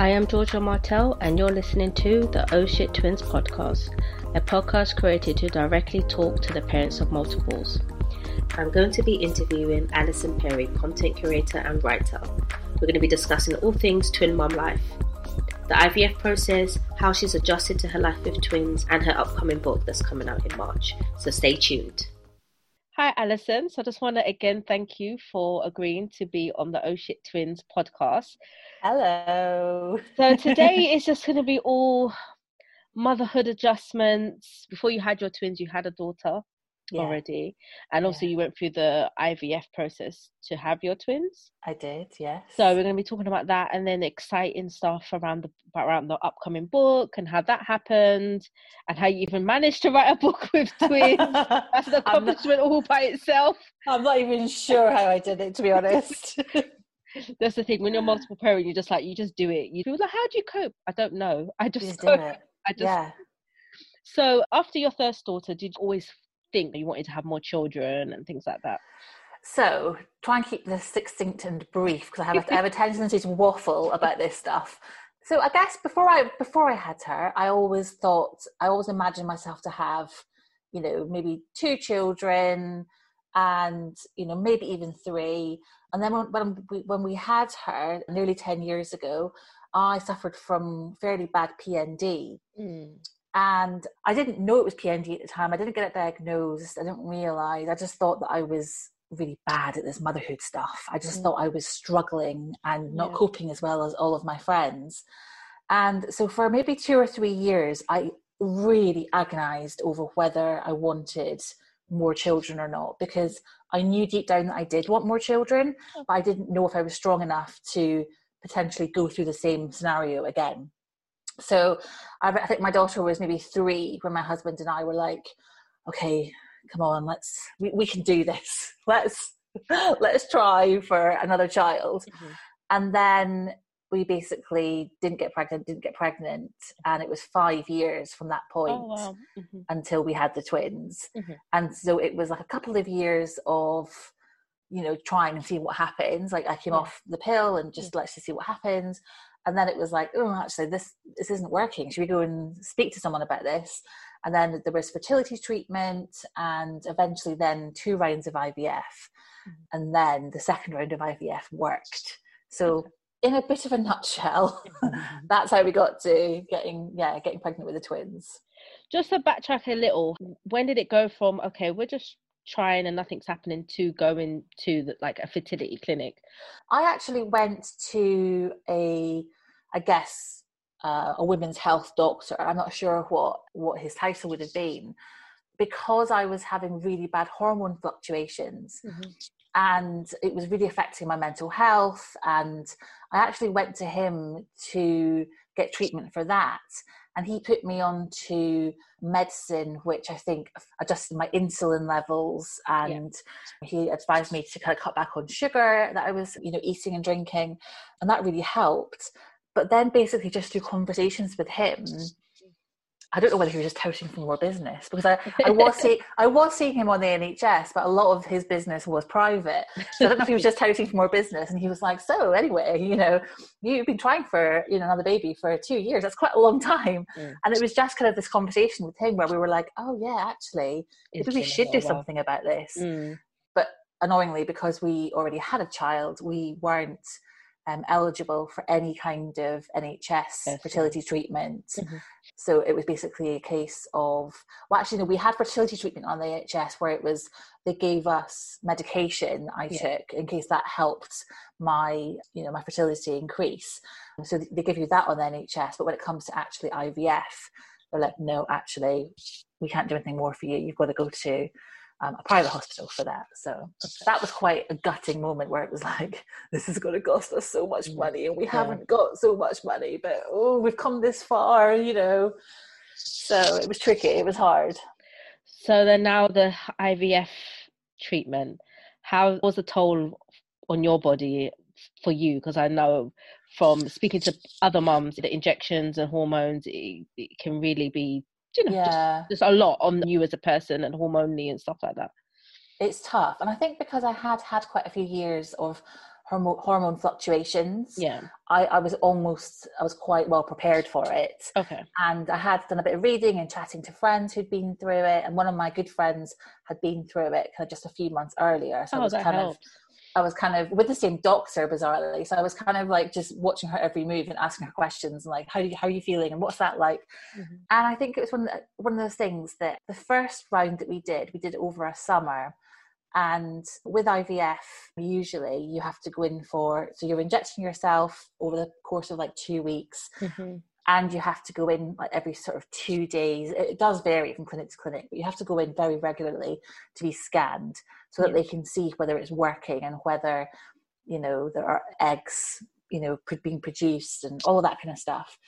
I am Georgia Martell, and you're listening to the Oh Shit Twins podcast, a podcast created to directly talk to the parents of multiples. I'm going to be interviewing Alison Perry, content curator and writer. We're going to be discussing all things twin mum life, the IVF process, how she's adjusted to her life with twins, and her upcoming book that's coming out in March. So stay tuned. Hi, Alison. So I just want to again thank you for agreeing to be on the Oh Shit Twins podcast. Hello. So today is just going to be all motherhood adjustments. Before you had your twins, you had a daughter yeah. already, and also yeah. you went through the IVF process to have your twins. I did, yes. So we're going to be talking about that, and then exciting stuff around the around the upcoming book and how that happened, and how you even managed to write a book with twins. That's an accomplishment not, all by itself. I'm not even sure how I did it, to be honest. That's the thing. When you're multiple parent, you're just like you just do it. You feel like, how do you cope? I don't know. I just, just do it. I just. Yeah. So after your first daughter, did you always think that you wanted to have more children and things like that? So try and keep this succinct and brief because I have a, I have a tendency to waffle about this stuff. So I guess before I before I had her, I always thought I always imagined myself to have, you know, maybe two children, and you know maybe even three. And then when when we, when we had her nearly ten years ago, I suffered from fairly bad PND. Mm and I didn't know it was PND at the time. I didn't get it diagnosed. I didn't realize. I just thought that I was really bad at this motherhood stuff. I just mm. thought I was struggling and not yeah. coping as well as all of my friends. And so for maybe two or three years, I really agonized over whether I wanted more children or not because I knew deep down that I did want more children, oh. but I didn't know if I was strong enough to potentially go through the same scenario again. So I, I think my daughter was maybe three when my husband and I were like, okay, come on, let's we, we can do this. Let's let's try for another child. Mm-hmm. And then we basically didn't get pregnant, didn't get pregnant, and it was five years from that point oh, wow. mm-hmm. until we had the twins. Mm-hmm. And so it was like a couple of years of, you know, trying and seeing what happens. Like I came yeah. off the pill and just let's just see what happens and then it was like oh actually this this isn't working. Should we go and speak to someone about this? And then there was fertility treatment and eventually then two rounds of ivf mm-hmm. and then the second round of ivf worked. So in a bit of a nutshell mm-hmm. that's how we got to getting yeah getting pregnant with the twins. Just to backtrack a little when did it go from okay we're just trying and nothing's happening to going to the, like a fertility clinic? I actually went to a, I guess, uh, a women's health doctor. I'm not sure what what his title would have been, because I was having really bad hormone fluctuations. Mm-hmm. And it was really affecting my mental health. And I actually went to him to get treatment for that and he put me on to medicine which i think adjusted my insulin levels and yeah. he advised me to kind of cut back on sugar that i was you know eating and drinking and that really helped but then basically just through conversations with him I don't know whether he was just touting for more business because I, I was see, I was seeing him on the NHS, but a lot of his business was private. So I don't know if he was just touting for more business. And he was like, "So anyway, you know, you've been trying for you know another baby for two years. That's quite a long time." Mm. And it was just kind of this conversation with him where we were like, "Oh yeah, actually, maybe we should do something about this." Mm. But annoyingly, because we already had a child, we weren't um, eligible for any kind of NHS yes. fertility treatment. Mm-hmm. So it was basically a case of, well, actually, no, we had fertility treatment on the NHS where it was, they gave us medication I yeah. took in case that helped my, you know, my fertility increase. So they give you that on the NHS. But when it comes to actually IVF, they're like, no, actually, we can't do anything more for you. You've got to go to um, a private hospital for that. So that was quite a gutting moment where it was like, this is going to cost us so much mm, money and we yeah. haven't got so much money, but oh, we've come this far, you know. So it was tricky, it was hard. So then now the IVF treatment, how was the toll on your body for you? Because I know from speaking to other mums, the injections and hormones, it, it can really be you know, yeah. just, just a lot on you as a person and hormonally and stuff like that. It's tough. And I think because I had had quite a few years of hormone, hormone fluctuations. Yeah. I, I was almost, I was quite well prepared for it. Okay. And I had done a bit of reading and chatting to friends who'd been through it. And one of my good friends had been through it kind of just a few months earlier. So oh, I was that kind helps. of I was kind of with the same doctor, bizarrely. So I was kind of like just watching her every move and asking her questions, and like, how you, how are you feeling, and what's that like? Mm-hmm. And I think it was one of the, one of those things that the first round that we did, we did it over a summer, and with IVF, usually you have to go in for so you're injecting yourself over the course of like two weeks, Mm-hmm. and you have to go in like every sort of two days. It does vary from clinic to clinic, but you have to go in very regularly to be scanned so that they can see whether it's working and whether you know there are eggs you know being produced and all that kind of stuff.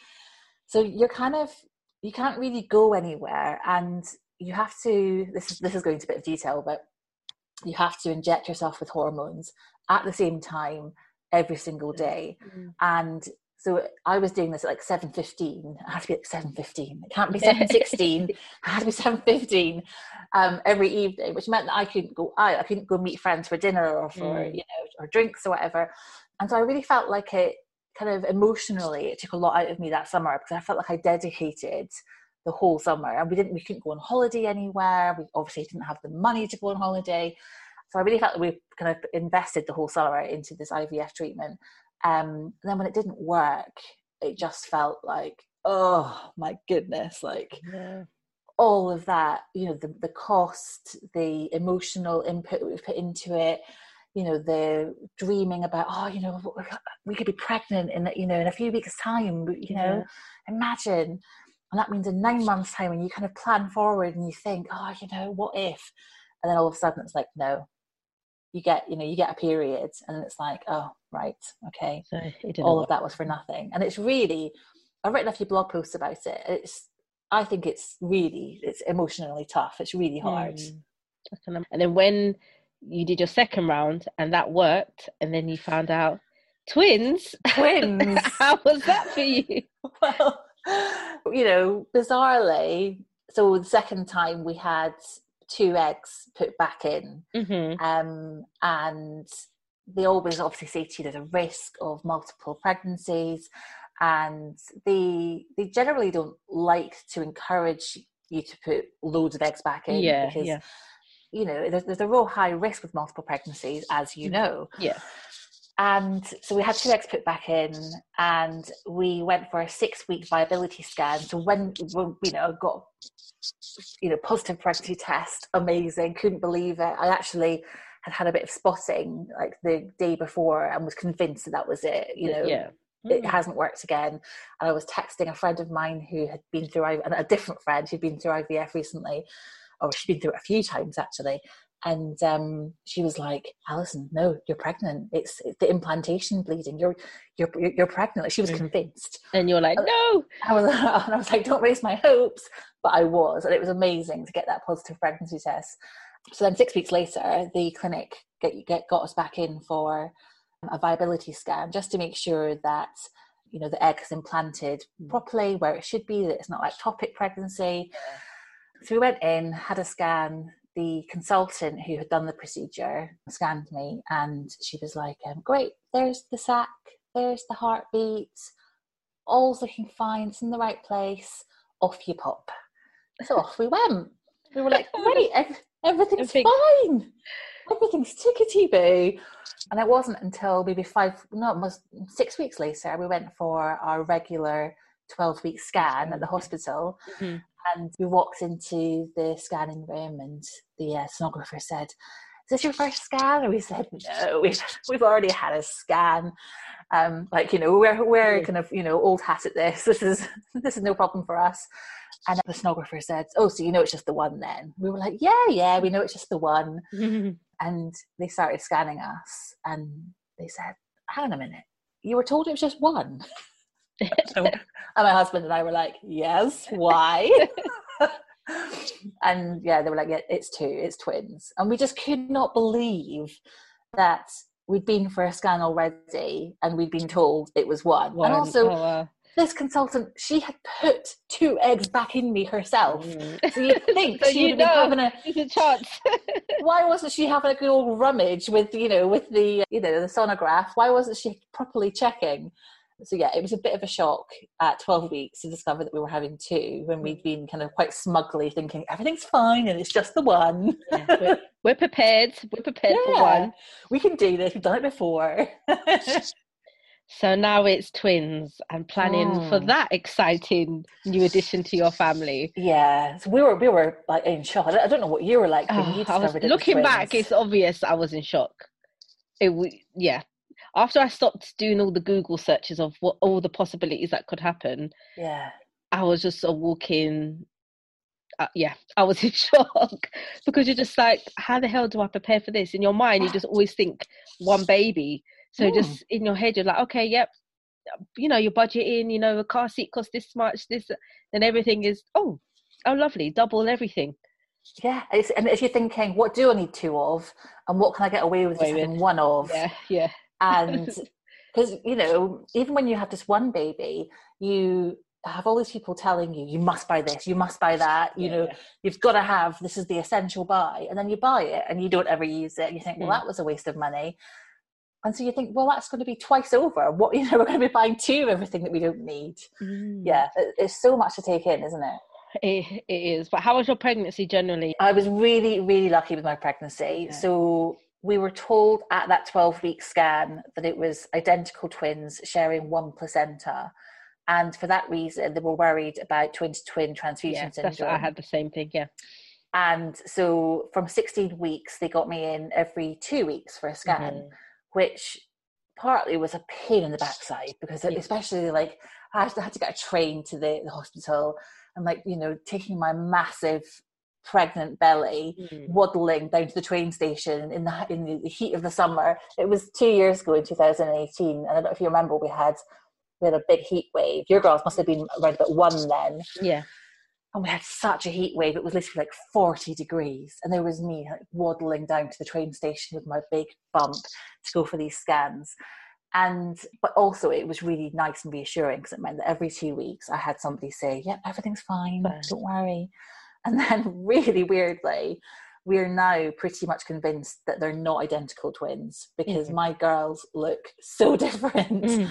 So you're kind of you can't really go anywhere, and you have to. This is this is going into a bit of detail, but you have to inject yourself with hormones at the same time every single day Mm. and so I was doing this at like seven fifteen. It had to be at seven fifteen. It can't be seven sixteen. It had to be seven fifteen um, every evening, which meant that I couldn't go out. I couldn't go meet friends for dinner or for Mm. you know or drinks or whatever. And so I really felt like it kind of emotionally it took a lot out of me that summer because I felt like I dedicated the whole summer and we didn't we couldn't go on holiday anywhere. We obviously didn't have the money to go on holiday. So I really felt that we kind of invested the whole summer into this IVF treatment. Um, and then when it didn't work, it just felt like, oh my goodness, like Yeah. all of that, you know, the, the cost, the emotional input we put into it, you know, the dreaming about, oh, you know, we could be pregnant in, you know, in a few weeks' time, you know, imagine. And that means in nine months' time, and you kind of plan forward and you think, oh, you know, what if? And then all of a sudden it's like, no, you get, you know, you get a period, and it's like, oh, right, okay So it didn't all work. of that was for nothing and it's really i've written a few blog posts about it it's i think it's really it's emotionally tough it's really hard Mm. I can im- And then when you did your second round and that worked, and then you found out twins. twins How was that for you? well you know bizarrely so the second time we had two eggs put back in Mm-hmm. um, and they always obviously say to you there's a risk of multiple pregnancies and they they generally don't like to encourage you to put loads of eggs back in Yeah, because yeah. you know there's, there's a real high risk with multiple pregnancies as you know Yeah. And so we had two eggs put back in and we went for a six week viability scan so when, when you know got you know positive pregnancy test amazing couldn't believe it i actually had had a bit of spotting like the day before and was convinced that that was it you know yeah. it Mm. hasn't worked again. And I was texting a friend of mine who had been through and a different friend who'd been through IVF recently, or she'd been through it a few times actually. And um, she was like, "Alison, no, you're pregnant. It's, it's the implantation bleeding. You're you're you're pregnant." Like, she was convinced. And you're like, no. I was, and I was like, "Don't raise my hopes," but I was, and it was amazing to get that positive pregnancy test. So then, six weeks later, the clinic get, get got us back in for a viability scan just to make sure that you know the egg is implanted properly where it should be that it's not like topic pregnancy so we went in had a scan the consultant who had done the procedure scanned me and she was like um, great there's the sac there's the heartbeat all's looking fine it's in the right place off you pop. So off we went. We were like great ev- everything's Everything- fine. Everything's tickety boo and it wasn't until maybe five no it was six weeks later we went for our regular 12 week scan at the hospital. Mhm. And we walked into the scanning room and the uh, sonographer said is this your first scan? And we said no we've, we've already had a scan. Um, like you know we're, we're kind of you know old hat at this. This is this is no problem for us. And the sonographer said oh so you know it's just the one then? We were like yeah yeah we know it's just the one. And they started scanning us and they said hang on a minute. You were told it was just one and my husband and i were like yes why and yeah they were like yeah, it's two it's twins and we just could not believe that we'd been for a scan already and we'd been told it was one, One. and also oh, wow. this consultant, she had put two eggs back in me herself. Mm. So you think so she would have having a, a chance. why wasn't she having a good old rummage with, you know, with the, you know, the sonograph? Why wasn't she properly checking? So yeah, it was a bit of a shock at 12 weeks to discover that we were having two when we'd mm. been kind of quite smugly thinking everything's fine and it's just the one. Yeah, we're, we're, prepared. We're prepared yeah, for one. We can do this. We've done it before. So now it's twins and planning oh. for mm. that exciting new addition to your family. Yeah, so we were we were like in shock. I don't know what you were like when oh, you discovered was, it. Looking back, it's obvious I was in shock. It yeah. After I stopped doing all the Google searches of what all the possibilities that could happen, yeah, I was just uh, walking. Uh, yeah, I was in shock because you're just like, how the hell do I prepare for this? In your mind, you just always think one baby so mm. just in your head, you're like, okay, yep, you know, your budget in, you know, a car seat costs this much, this, then everything is, oh, oh, lovely, double everything. Yeah, and if you're thinking, what do I need two of, and what can I get away with just one of? Yeah, yeah. And because you know, even when you have just one baby, you have all these people telling you, you must buy this, you must buy that. You yeah, know, you've got to have this is the essential buy, and then you buy it and you don't ever use it. And you think, well, mm. that was a waste of money. And so you think, well, that's going to be twice over. What you know, we're going to be buying two of everything that we don't need. Mm. Yeah, it's so much to take in, isn't it? It, it is. But how was your pregnancy generally? I was really, really lucky with my pregnancy. Yeah. So we were told at that 12 week scan that it was identical twins sharing one placenta. And for that reason, they were worried about twin to twin transfusion yeah, syndrome. I had the same thing, yeah. And so from 16 weeks, they got me in every two weeks for a scan. Mm-hmm which partly was a pain in the backside because yeah. especially like I had to get a train to the, the hospital and like you know taking my massive pregnant belly mm. waddling down to the train station in the in the heat of the summer. It was two years ago in 2018 and i don't know if you remember we had we had a big heat wave. Your girls must have been around about one then. Yeah. And we had such a heat wave it was literally like 40 degrees and there was me like waddling down to the train station with my big bump to go for these scans. And but also it was really nice and reassuring because it meant that every two weeks i had somebody say yep everything's fine. don't worry and then really weirdly we're now pretty much convinced that they're not identical twins because mm. my girls look so different mm.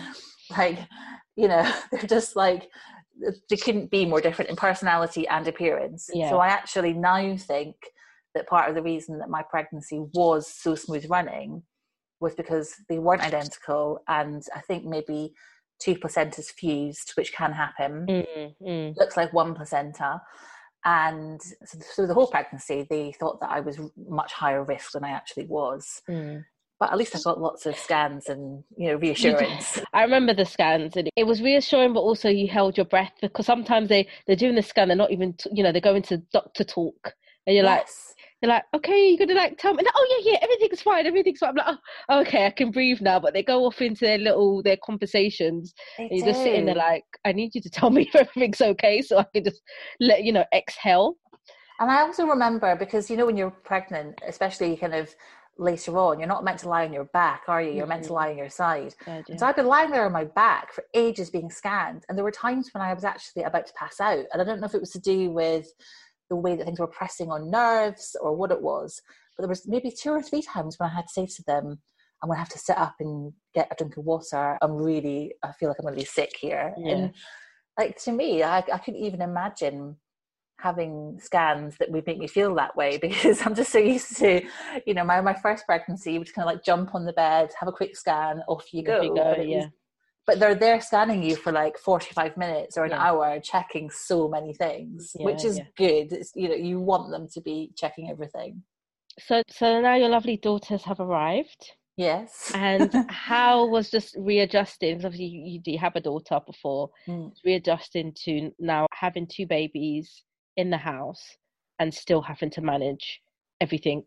like you know they're just like they couldn't be more different in personality and appearance. Yeah. So I actually now think that part of the reason that my pregnancy was so smooth running was because they weren't identical, and I think maybe two placentas fused, which can happen. Mm, mm. Looks like one placenta. And so, so the whole pregnancy, they thought that I was much higher risk than I actually was. Mm but at least I got lots of scans and you know reassurance. I remember the scans, and it was reassuring, but also you held your breath because sometimes they they're doing the scan, they're not even you know they're going to doctor talk, and you're yes. like. They're like, okay, you're gonna like tell me. oh yeah, yeah, everything's fine, everything's fine. I'm like, oh, okay, I can breathe now. But they go off into their little their conversations, they and you're do. just sitting there like, I need you to tell me if everything's okay, so I can just let you know exhale. And I also remember because you know when you're pregnant, especially kind of later on. You're not meant to lie on your back, are you? You're mm-hmm. meant to lie on your side. so I've been lying there on my back for ages being scanned. And there were times when I was actually about to pass out. And I don't know if it was to do with the way that things were pressing on nerves or what it was. But there was maybe two or three times when I had to say to them, I'm gonna have to sit up and get a drink of water. I'm really I feel like I'm gonna be sick here. Yeah. And like to me, I, I couldn't even imagine having scans that would make me feel that way because I'm just so used to, you know, my, my first pregnancy would kind of like jump on the bed, have a quick scan, off you go. You go yeah. But they're there scanning you for like 45 minutes or an yeah. hour, checking so many things, yeah, which is good. It's, you know, you want them to be checking everything. So, so now your lovely daughters have arrived. Yes. and how was just readjusting? Obviously, you, you have a daughter before, mm. readjusting to now having two babies in the house and still having to manage everything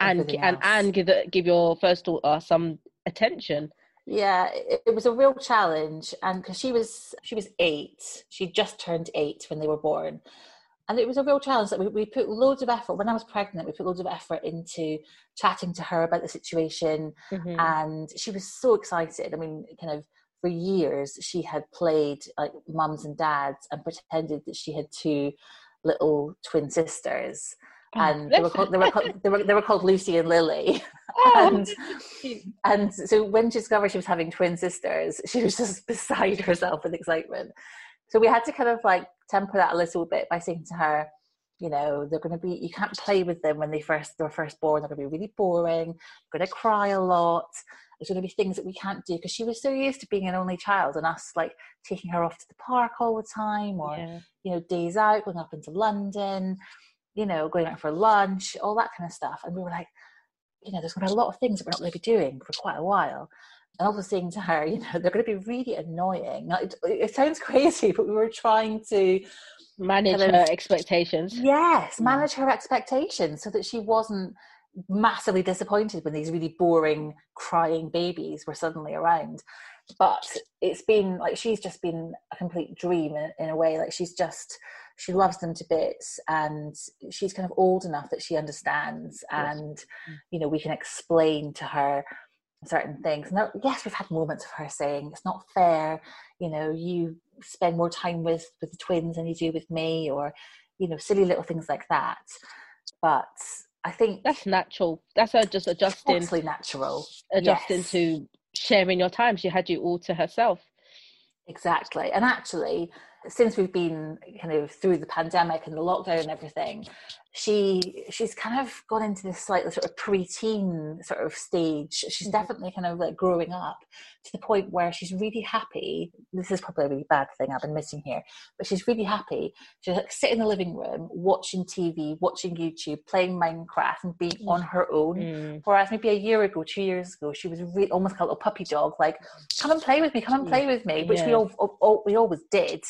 and everything and and give the, give your first daughter some attention yeah it, it was a real challenge and because she was she was eight she just turned eight when they were born and it was a real challenge that we, we put loads of effort when i was pregnant we put loads of effort into chatting to her about the situation mm-hmm. and she was so excited i mean kind of for years she had played like mums and dads and pretended that she had two little twin sisters. And they were, called, they, were called, they, were, they were called Lucy and Lily. Oh, and, and so when she discovered she was having twin sisters, she was just beside herself with excitement. So we had to kind of like temper that a little bit by saying to her, you know, they're going to be, you can't play with them when they first, they're first born. They're going to be really boring. They're going to cry a lot. There's going to be things that we can't do because she was so used to being an only child and us like taking her off to the park all the time or, yeah. you know, days out, going up into London, you know, going out for lunch, all that kind of stuff. And we were like, you know, there's going to be a lot of things that we're not going to be doing for quite a while. And also saying to her, you know, they're going to be really annoying. It, it sounds crazy, but we were trying to manage kind of, her expectations. Yes, mm. manage her expectations so that she wasn't massively disappointed when these really boring crying babies were suddenly around but it's been like she's just been a complete dream in, in, a way like she's just she loves them to bits and she's kind of old enough that she understands and yes. you know we can explain to her certain things and there, yes we've had moments of her saying it's not fair you know you spend more time with with the twins than you do with me or you know silly little things like that but I think that's natural. That's her just adjusting. Totally natural. Adjusting yes. to sharing your time. She had you all to herself. Exactly. And actually, since we've been kind of through the pandemic and the lockdown and everything, she she's kind of gone into this slightly sort of preteen sort of stage. She's mm-hmm. definitely kind of like growing up to the point where she's really happy. This is probably a really bad thing I've been missing here, but she's really happy. She's like sit in the living room, watching TV, watching YouTube, playing Minecraft, and being on her own. Mm. Whereas maybe a year ago, two years ago, she was really, almost like a little puppy dog, like come and play with me, come and play with me, which yeah. we all, all we always did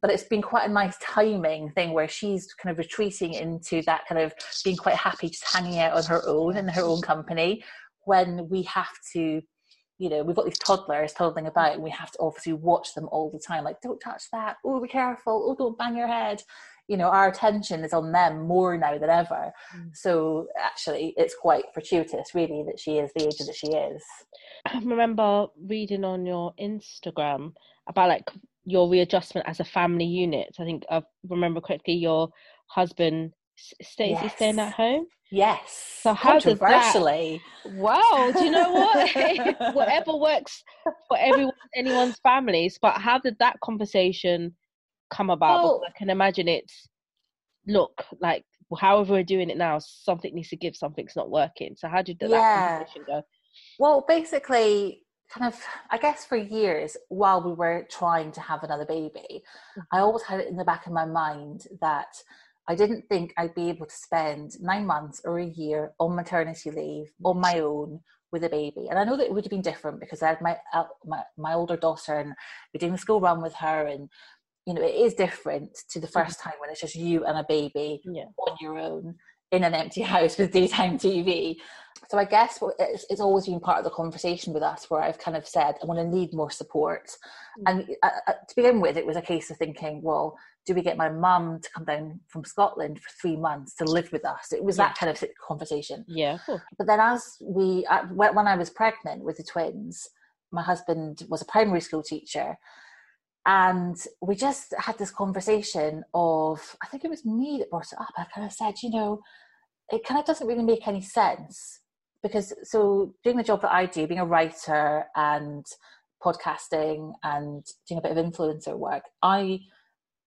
but it's been quite a nice timing thing where she's kind of retreating into that kind of being quite happy just hanging out on her own in her own company when we have to you know we've got these toddlers toddling about and we have to obviously watch them all the time like don't touch that. Oh be careful. Oh don't bang your head. You know our attention is on them more now than ever. Mm. so actually it's quite fortuitous really that she is the age that she is. I remember reading on your instagram about like your readjustment as a family unit. I think I remember correctly, your husband stays yes. staying at home. Yes. So how does that? Wow. Do you know what? Whatever works for everyone, anyone's families. But how did that conversation come about? Well, I can imagine it's look like however we're doing it now. Something needs to give. Something's not working. So how did that yeah. conversation go? Well, basically, kind of i guess for years while we were trying to have another baby i mm-hmm. always had it in the back of my mind that i didn't think i'd be able to spend nine months or a year on maternity leave on my own with a baby and i know that it would have been different because i had my uh, my, my older daughter and we're doing the school run with her and you know it is different to the 1st mm-hmm. time when it's just you and a baby yeah. on your own in an empty house with daytime tv so I guess it's, it's always been part of the conversation with us where I've kind of said I want to need more support. Mm. And uh, uh, to begin with, it was a case of thinking, well, do we get my mum to come down from Scotland for three months to live with us? It was yeah. that kind of conversation. Yeah. Cool. But then, as we, uh, when I was pregnant with the twins, my husband was a primary school teacher. And we just had this conversation of, I think it was me that brought it up. I kind of said, you know, it kind of doesn't really make any sense because so doing the job that I do, being a writer and podcasting and doing a bit of influencer work, I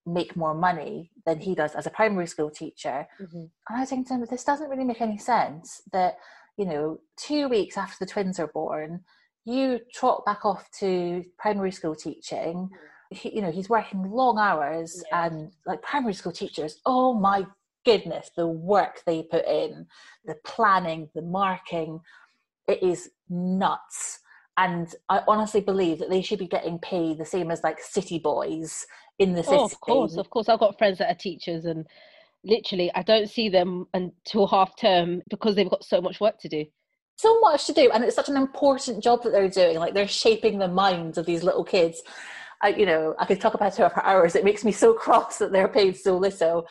make more money than he does as a primary school teacher. Mm-hmm. And I was thinking to him, this doesn't really make any sense that, you know, two weeks after the twins are born, you trot back off to primary school teaching. He, you know, he's working long hours yeah. and like primary school teachers, oh my goodness, the work they put in, the planning, the marking, it is nuts. And I honestly believe that they should be getting paid the same as like city boys in the city. Oh, of course, of course. I've got friends that are teachers and literally I don't see them until half term because they've got so much work to do. So much to do, and it's such an important job that they're doing. Like they're shaping the minds of these little kids. I, you know, I could talk about her for hours. It makes me so cross that they're paid so little.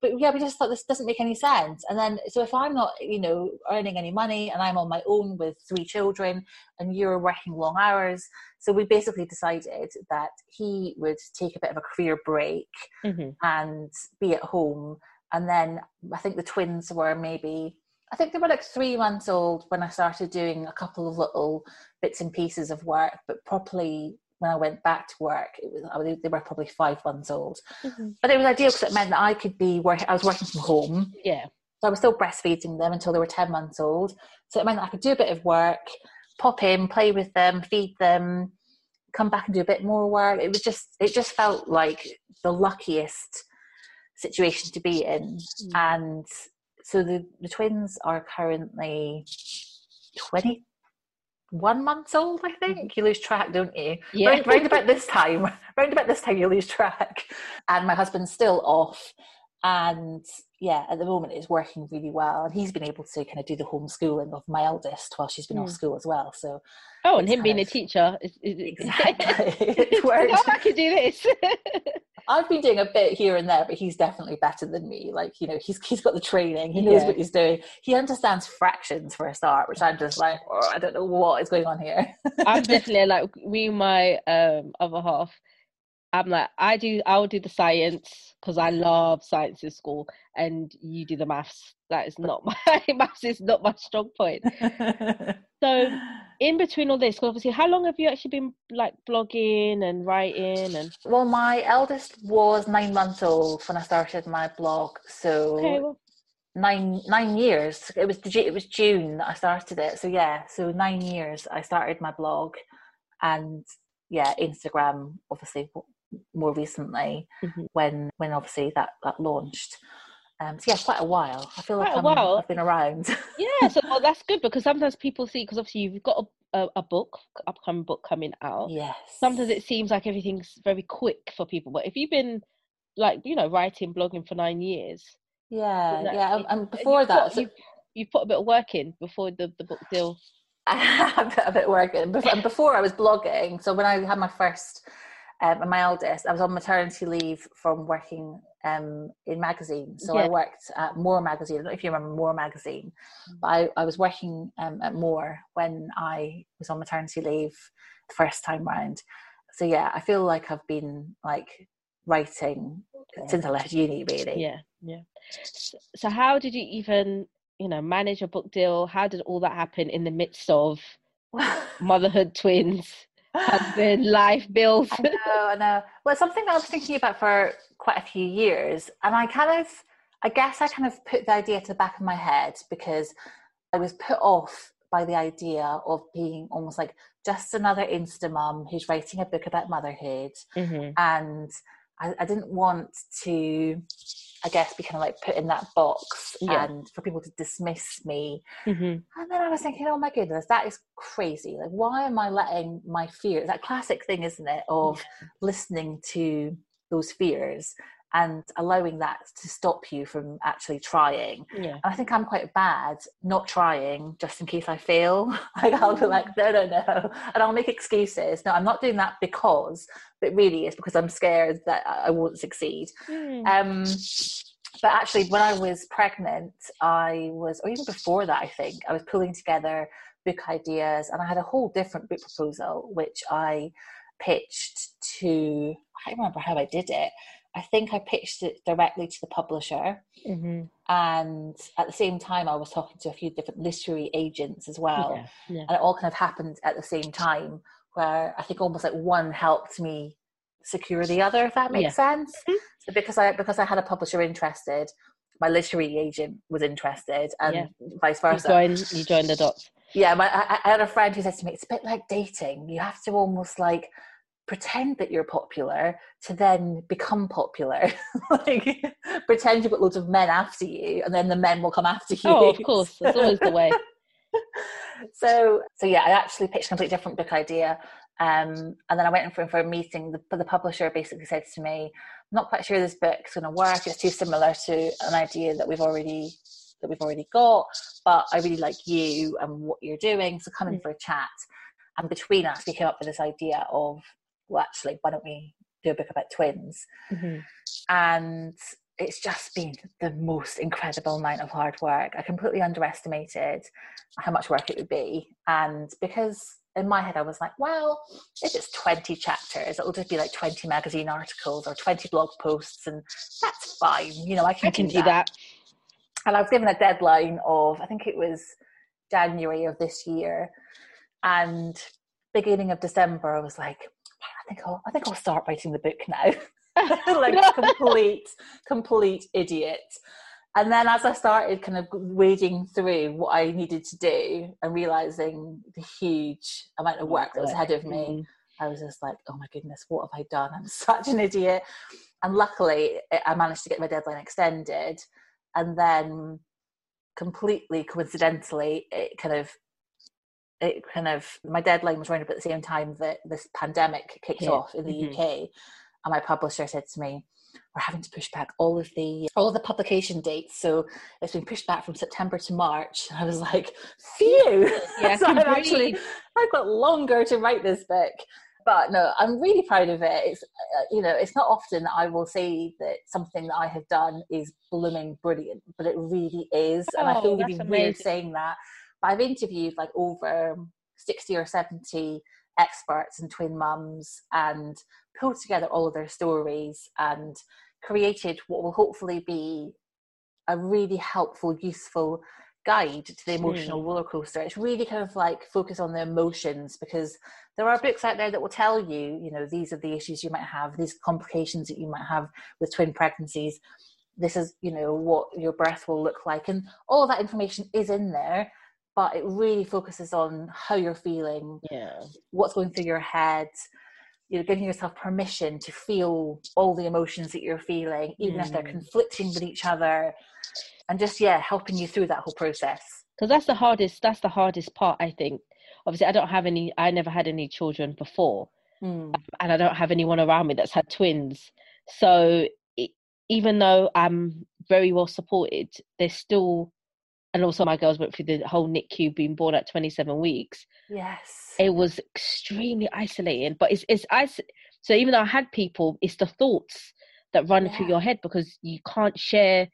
but yeah, we just thought this doesn't make any sense. And then, so if I'm not, you know, earning any money and I'm on my own with three children and you're working long hours, so we basically decided that he would take a bit of a career break mm-hmm. and be at home. And then I think the twins were maybe, I think they were like three months old when I started doing a couple of little bits and pieces of work, but properly when I went back to work, it was I they were probably five months old. Mm-hmm. But it was ideal because it meant that I could be working. I was working from home. Yeah. So I was still breastfeeding them until they were ten months old. So it meant that I could do a bit of work, pop in, play with them, feed them, come back and do a bit more work. It was just it just felt like the luckiest situation to be in. Mm-hmm. And so the the twins are currently twenty one months old, I think. Mm-hmm. You lose track, don't you? Yeah. Round, round about this time, round about this time, you lose track. And my husband's still off. And yeah, at the moment it's working really well. And he's been able to kind of do the homeschooling of my eldest while she's been mm. off school as well. So Oh, and him being of, a teacher. Is, is, exactly. it works. oh, I could do this. I've been doing a bit here and there, but he's definitely better than me. Like, you know, he's he's got the training, he knows yeah. what he's doing. He understands fractions for a start, which I'm just like, oh, I don't know what is going on here. I'm definitely like me my um other half. I'm like, I do I'll do the science because I love science in school and you do the maths. That is not my maths is not my strong point. so in between all this, obviously, how long have you actually been like blogging and writing and? Well, my eldest was nine months old when I started my blog, so okay, well. nine nine years. It was it was June that I started it, so yeah, so nine years I started my blog, and yeah, Instagram obviously more recently mm-hmm. when when obviously that that launched. Um, so yeah, quite a while. I feel quite like i have been around. yeah, so well, that's good because sometimes people see because obviously you've got a, a, a, book, upcoming book coming out. Yes. Sometimes it seems like everything's very quick for people, but if you've been like you know writing, blogging for nine years. Yeah, yeah, and, and before that, put, so... you, you put a bit of work in before the the book deal. I had a bit of work in, and before I was blogging. So when I had my first um, and my eldest, I was on maternity leave from working um, in magazines. So yeah. I worked at More Magazine. I don't know if you remember More Magazine, but I, I was working um, at More when I was on maternity leave the first time round. So yeah, I feel like I've been like writing yeah. since I left uni, really. Yeah, yeah. So how did you even, you know, manage a book deal? How did all that happen in the midst of motherhood, twins? Husband, life, bills. I know, I know. Well, it's something that I was thinking about for quite a few years. And I kind of, I guess I kind of put the idea to the back of my head because I was put off by the idea of being almost like just another Insta mum who's writing a book about motherhood. Mm-hmm. And I, I didn't want to I guess, be kind of like put in that box yeah. and for people to dismiss me. Mm-hmm. And then I was thinking, oh my goodness, that is crazy. Like, why am I letting my fears, that classic thing, isn't it, of yeah. listening to those fears and allowing that to stop you from actually trying. Yeah. And I think I'm quite bad not trying just in case I fail. like I'll be like, no, no, no. And I'll make excuses. No, I'm not doing that because, but really it's because I'm scared that I won't succeed. Mm. Um, but actually, when I was pregnant, I was, or even before that, I think, I was pulling together book ideas and I had a whole different book proposal, which I pitched to, I can't remember how I did it. I think I pitched it directly to the publisher. Mm-hmm. And at the same time, I was talking to a few different literary agents as well. Yeah, yeah. And it all kind of happened at the same time, where I think almost like one helped me secure the other, if that makes yeah. sense. Mm-hmm. So because I because I had a publisher interested, my literary agent was interested, and vice versa. You joined, you joined the dots. Yeah, my, I, I had a friend who said to me, "It's a bit like dating. You have to almost like." Pretend that you're popular to then become popular. like pretend you've got loads of men after you and then the men will come after you. Oh, of course. That's always the way. so so yeah, I actually pitched a completely different book idea. Um, and then I went in for, for a meeting. The, the publisher basically said to me, I'm not quite sure this book's going to work. It's too similar to an idea that we've already that we've already got, but I really like you and what you're doing. So come in mm. for a chat. And between us, we came up with this idea of well, actually, why don't we do a book about twins? Mm-hmm. And it's just been the most incredible amount of hard work. I completely underestimated how much work it would be. And because in my head I was like, well, if it's 20 chapters, it'll just be like 20 magazine articles or 20 blog posts, and that's fine. You know, I can, I can do, do that. that. And I was given a deadline of, I think it was January of this year. And beginning of December, I was like, I think I'll, I think I'll start writing the book now. like complete, complete idiot. And then as I started kind of wading through what I needed to do and realizing the huge amount of work that was ahead of me, mm. I was just like, oh my goodness, what have I done? I'm such an idiot. And luckily, I managed to get my deadline extended. And then completely coincidentally, it kind of it kind of my deadline was running up at the same time that this pandemic kicked Yeah. off in the Mhm. UK, and my publisher said to me, "We're having to push back all of the all of the publication dates, so it's been pushed back from September to March." And I was like, "Phew!" Yeah, so I've actually. I've got longer to write this book. But no, I'm really proud of it. It's uh, you know, it's not often that I will say that something that I have done is blooming brilliant, but it really is, and I Oh, feel that's really weird saying that. But I've interviewed like over um, sixty or seventy experts and twin mums, and pulled together all of their stories and created what will hopefully be a really helpful, useful guide to the emotional roller coaster. It's really kind of like focus on the emotions because there are books out there that will tell you, you know, these are the issues you might have, these complications that you might have with twin pregnancies. This is, you know, what your birth will look like. And all of that information is in there, but it really focuses on how you're feeling, Yeah. what's going through your head You're giving yourself permission to feel all the emotions that you're feeling even if they're Mm. conflicting with each other and just yeah helping you through that whole process because that's the hardest that's the hardest part i think obviously i don't have any i never had any children before mm. and i don't have anyone around me that's had twins so it, even though i'm very well supported there's still and also my girls went through the whole nicu being born at 27 weeks. Yes. It was extremely isolating but it's it's is- so even though i had people it's the thoughts that run through your head because you can't share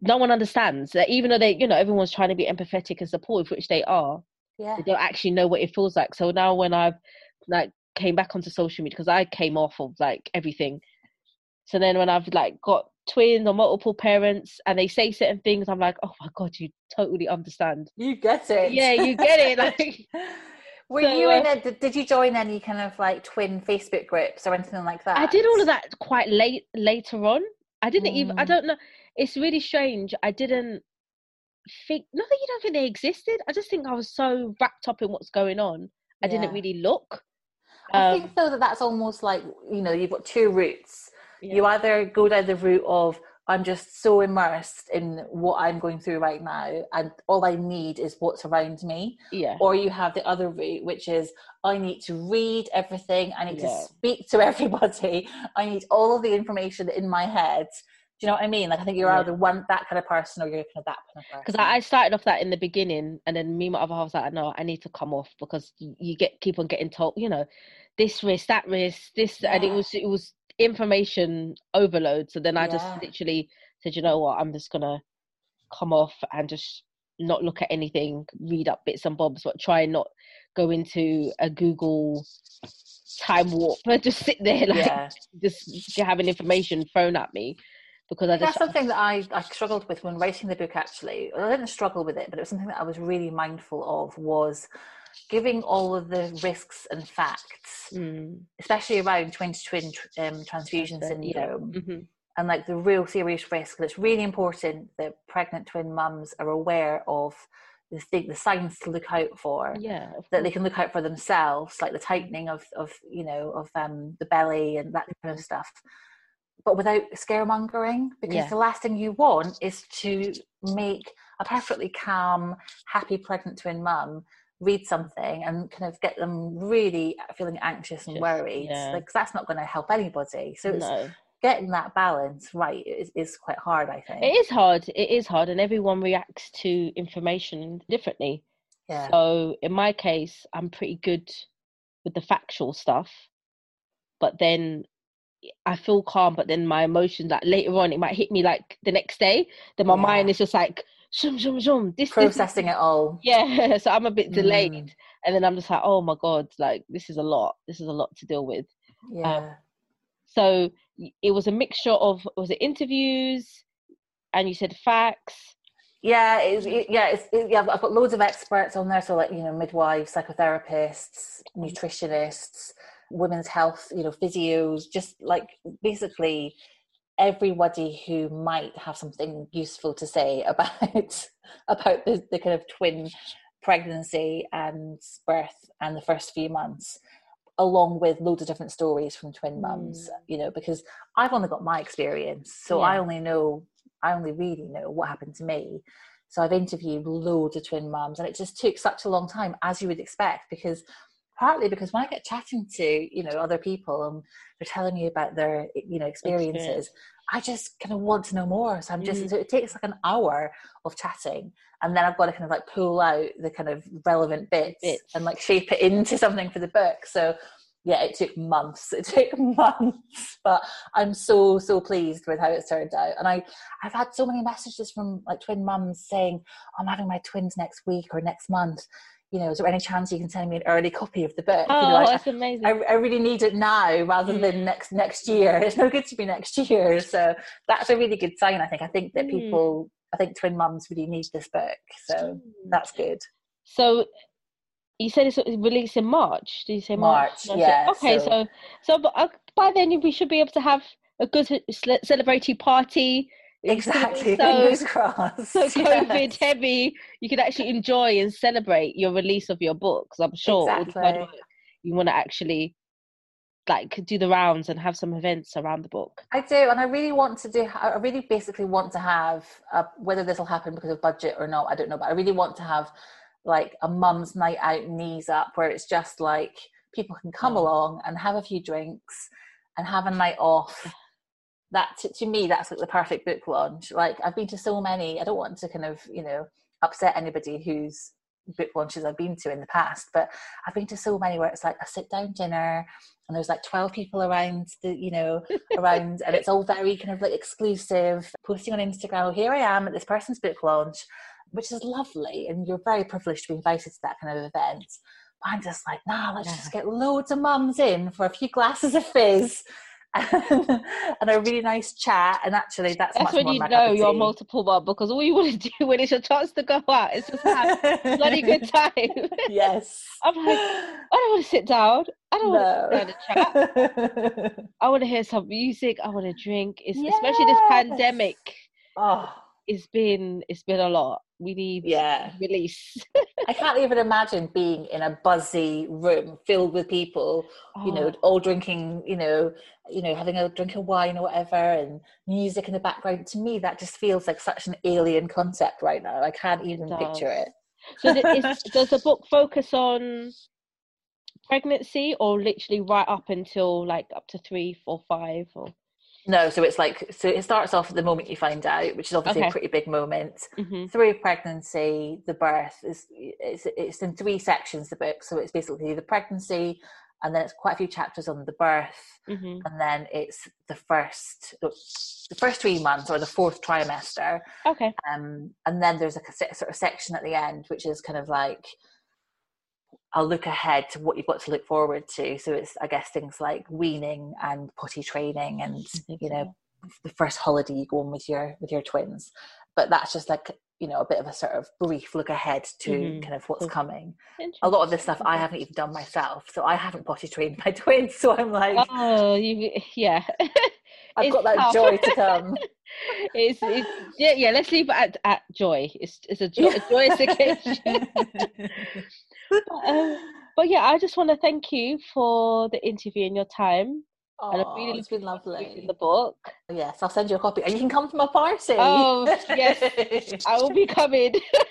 no one understands that even though they you know everyone's trying to be empathetic and supportive which they are yeah. they don't actually know what it feels like. So now when i've like came back onto social media because i came off of like everything. So then when i've like got twins or multiple parents and they say certain things i'm like oh my god you totally understand you get it yeah you get it like were So, you uh, in a did, you join any kind of like twin facebook groups or anything like that I did all of that quite late later on. I didn't even I Mm. don't know. It's really strange. I didn't think not that you don't think they existed. I just think I was so wrapped up in what's going on. I didn't really look. i Um, think though that that's almost like you know you've got two routes Yeah. you either go down the route of i'm just so immersed in what i'm going through right now and all i need is what's around me yeah. or you have the other route which is i need to read everything i need Yeah. to speak to everybody i need all of the information in my head do you know what i mean like i think you're Yeah. either one that kind of person or you're kind of that kind of person Because I, I started off that in the beginning, and then me my other half was like, "No, I need to come off because you, you get keep on getting told, you know, this risk, that risk, this," and it was it was information overload. So then I just literally said, "You know what? I'm just gonna come off and just not look at anything, read up bits and bobs, but try and not go into a Google time warp, but just sit there like yeah just having information thrown at me." Because I that's something that I, I struggled with when writing the book actually i didn't struggle with it but it was something that i was really mindful of was giving all of the risks and facts Mm, especially around twin to twin um, transfusion That's syndrome mhm. and like the real serious risk it's really important that pregnant twin mums are aware of the, thing, the signs to look out for. Yeah, that they can look out for themselves, like the tightening of, of you know, of um, the belly and that kind of stuff, but without scaremongering, because Yeah. the last thing you want is to make a perfectly calm, happy pregnant twin mum read something and kind of get them really feeling anxious and worried. yeah. Like that's not going to help anybody. So it's no. getting that balance right is, is quite hard, I think. It is hard. It is hard, and everyone reacts to information differently. Yeah. So in my case, I'm pretty good with the factual stuff, but then I feel calm, but then my emotions like later on it might hit me like the next day. Then my Yeah. mind is just like shum shum shum. This this- Processing it all. Yeah, so I'm a bit delayed, Mm. and then I'm just like, oh my god, like this is a lot. This is a lot to deal with. Yeah. So it was a mixture of was it interviews, and you said facts. Yeah, it's, it, yeah, it's, it, yeah. I've got loads of experts on there, so like you know, midwives, psychotherapists, nutritionists, women's health, you know, physios, just like basically everybody who might have something useful to say about about the, the kind of twin pregnancy and birth and the first few months along with loads of different stories from twin mums Mm. you know because i've only got my experience so i only know i only really know what happened to me so i've interviewed loads of twin mums and it just took such a long time as you would expect because partly because when i get chatting to you know other people and they're telling me about their you know experiences Experience. i just kind of want to know more so i'm just Mm. so it takes like an hour of chatting and then i've got to kind of like pull out the kind of relevant bits, Bits. and like shape it into something for the book so yeah it took months it took months but i'm so so pleased with how it's turned out and i i've had so many messages from like twin mums saying i'm having my twins next week or next month you know is there any chance you can send me an early copy of the book Oh, you know, I, that's amazing. I, I really need it now rather Mm. than next next year. It's no good to be next year. So that's a really good sign. I think. I think that Mm. people, I think twin mums really need this book. So that's good. So you said it's released in March. Did you say March? March, yeah, Okay, so- so so, uh, by then we should be able to have a good ce- celebratory party. It's gonna be Exactly. So, Fingers crossed. so. COVID heavy, you can actually enjoy and celebrate your release of your book. 'cause I'm sure all the hard Exactly. you want to actually like do the rounds and have some events around the book. I do, and I really want to do. I really basically want to have uh, whether this will happen because of budget or not. I don't know, but I really want to have like a mum's night out, knees up, where it's just like people can come along and have a few drinks and have a night off. That to, to me, that's like the perfect book launch. Like I've been to so many. I don't want to kind of you know upset anybody whose book launches I've been to in the past, but I've been to so many where it's like a sit down dinner and there's like 12 people around the you know around and it's all very kind of like exclusive posting on instagram oh here i am at this person's book launch which is lovely and you're very privileged to be invited to that kind of event but i'm just like nah let's just get loads of mums in for a few glasses of fizz and, and a really nice chat and actually that's, That's much when you know you're multiple mum because all you want to do when it's your chance to go out is just have a bloody good time. yes I'm like, I don't want to sit down. I don't want to sit down and chat. I want to hear some music. I want to drink. It's, Especially this pandemic. oh It's been it's been a lot. We need yeah release. I can't even imagine being in a buzzy room filled with people, you know, Oh, all drinking, you know, you know, having a drink of wine or whatever, and music in the background. To me, that just feels like such an alien concept right now. I can't even does. picture it. so is, does the book focus on pregnancy or literally right up until like up to three, four, five? Or No, so it's like so it starts off at the moment you find out, which is obviously Okay. a pretty big moment. hmm Through pregnancy, the birth is it's it's in three sections. The book, so it's basically the pregnancy, and then it's quite a few chapters on the birth, hmm and then it's the first the first three months or the fourth trimester Okay. um, and then there's like a sort of section at the end which is kind of like a look ahead to what you've got to look forward to so it's i guess things like weaning and potty training and you know the first holiday you go on with your with your twins but that's just like you know a bit of a sort of brief look ahead to Mhm. kind of what's coming a lot of this stuff i haven't even done myself so i haven't potty trained my twins so i'm like Oh, you yeah. i've it's got that tough. joy to come it's, it's yeah, yeah. Let's leave it at, at joy. It's it's a, joy, a joyous occasion. But, um, but yeah, I just want to thank you for the interview and your time. and I'm Oh, really it's been looking forward lovely. the book. Yes, I'll send you a copy, and you can come to my party. Oh, yes. I will be coming,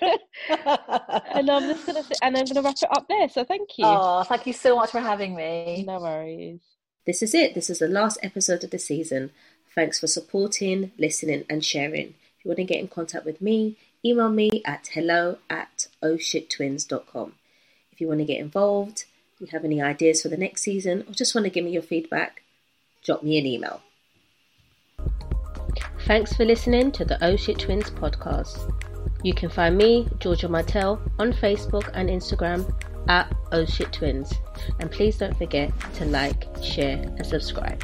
and I'm just gonna and I'm gonna wrap it up there. So thank you. oh, thank you so much for having me. No worries. This is it. This is the last episode of the season. Thanks for supporting, listening, and sharing. If you want to get in contact with me, email me at hello at ohshittwins.com. If you want to get involved, you have any ideas for the next season, or just want to give me your feedback, drop me an email. Thanks for listening to the Oh Shit Twins podcast. You can find me, Georgia Martel, on Facebook and Instagram at Oh Shit Twins. And please don't forget to like, share, and subscribe.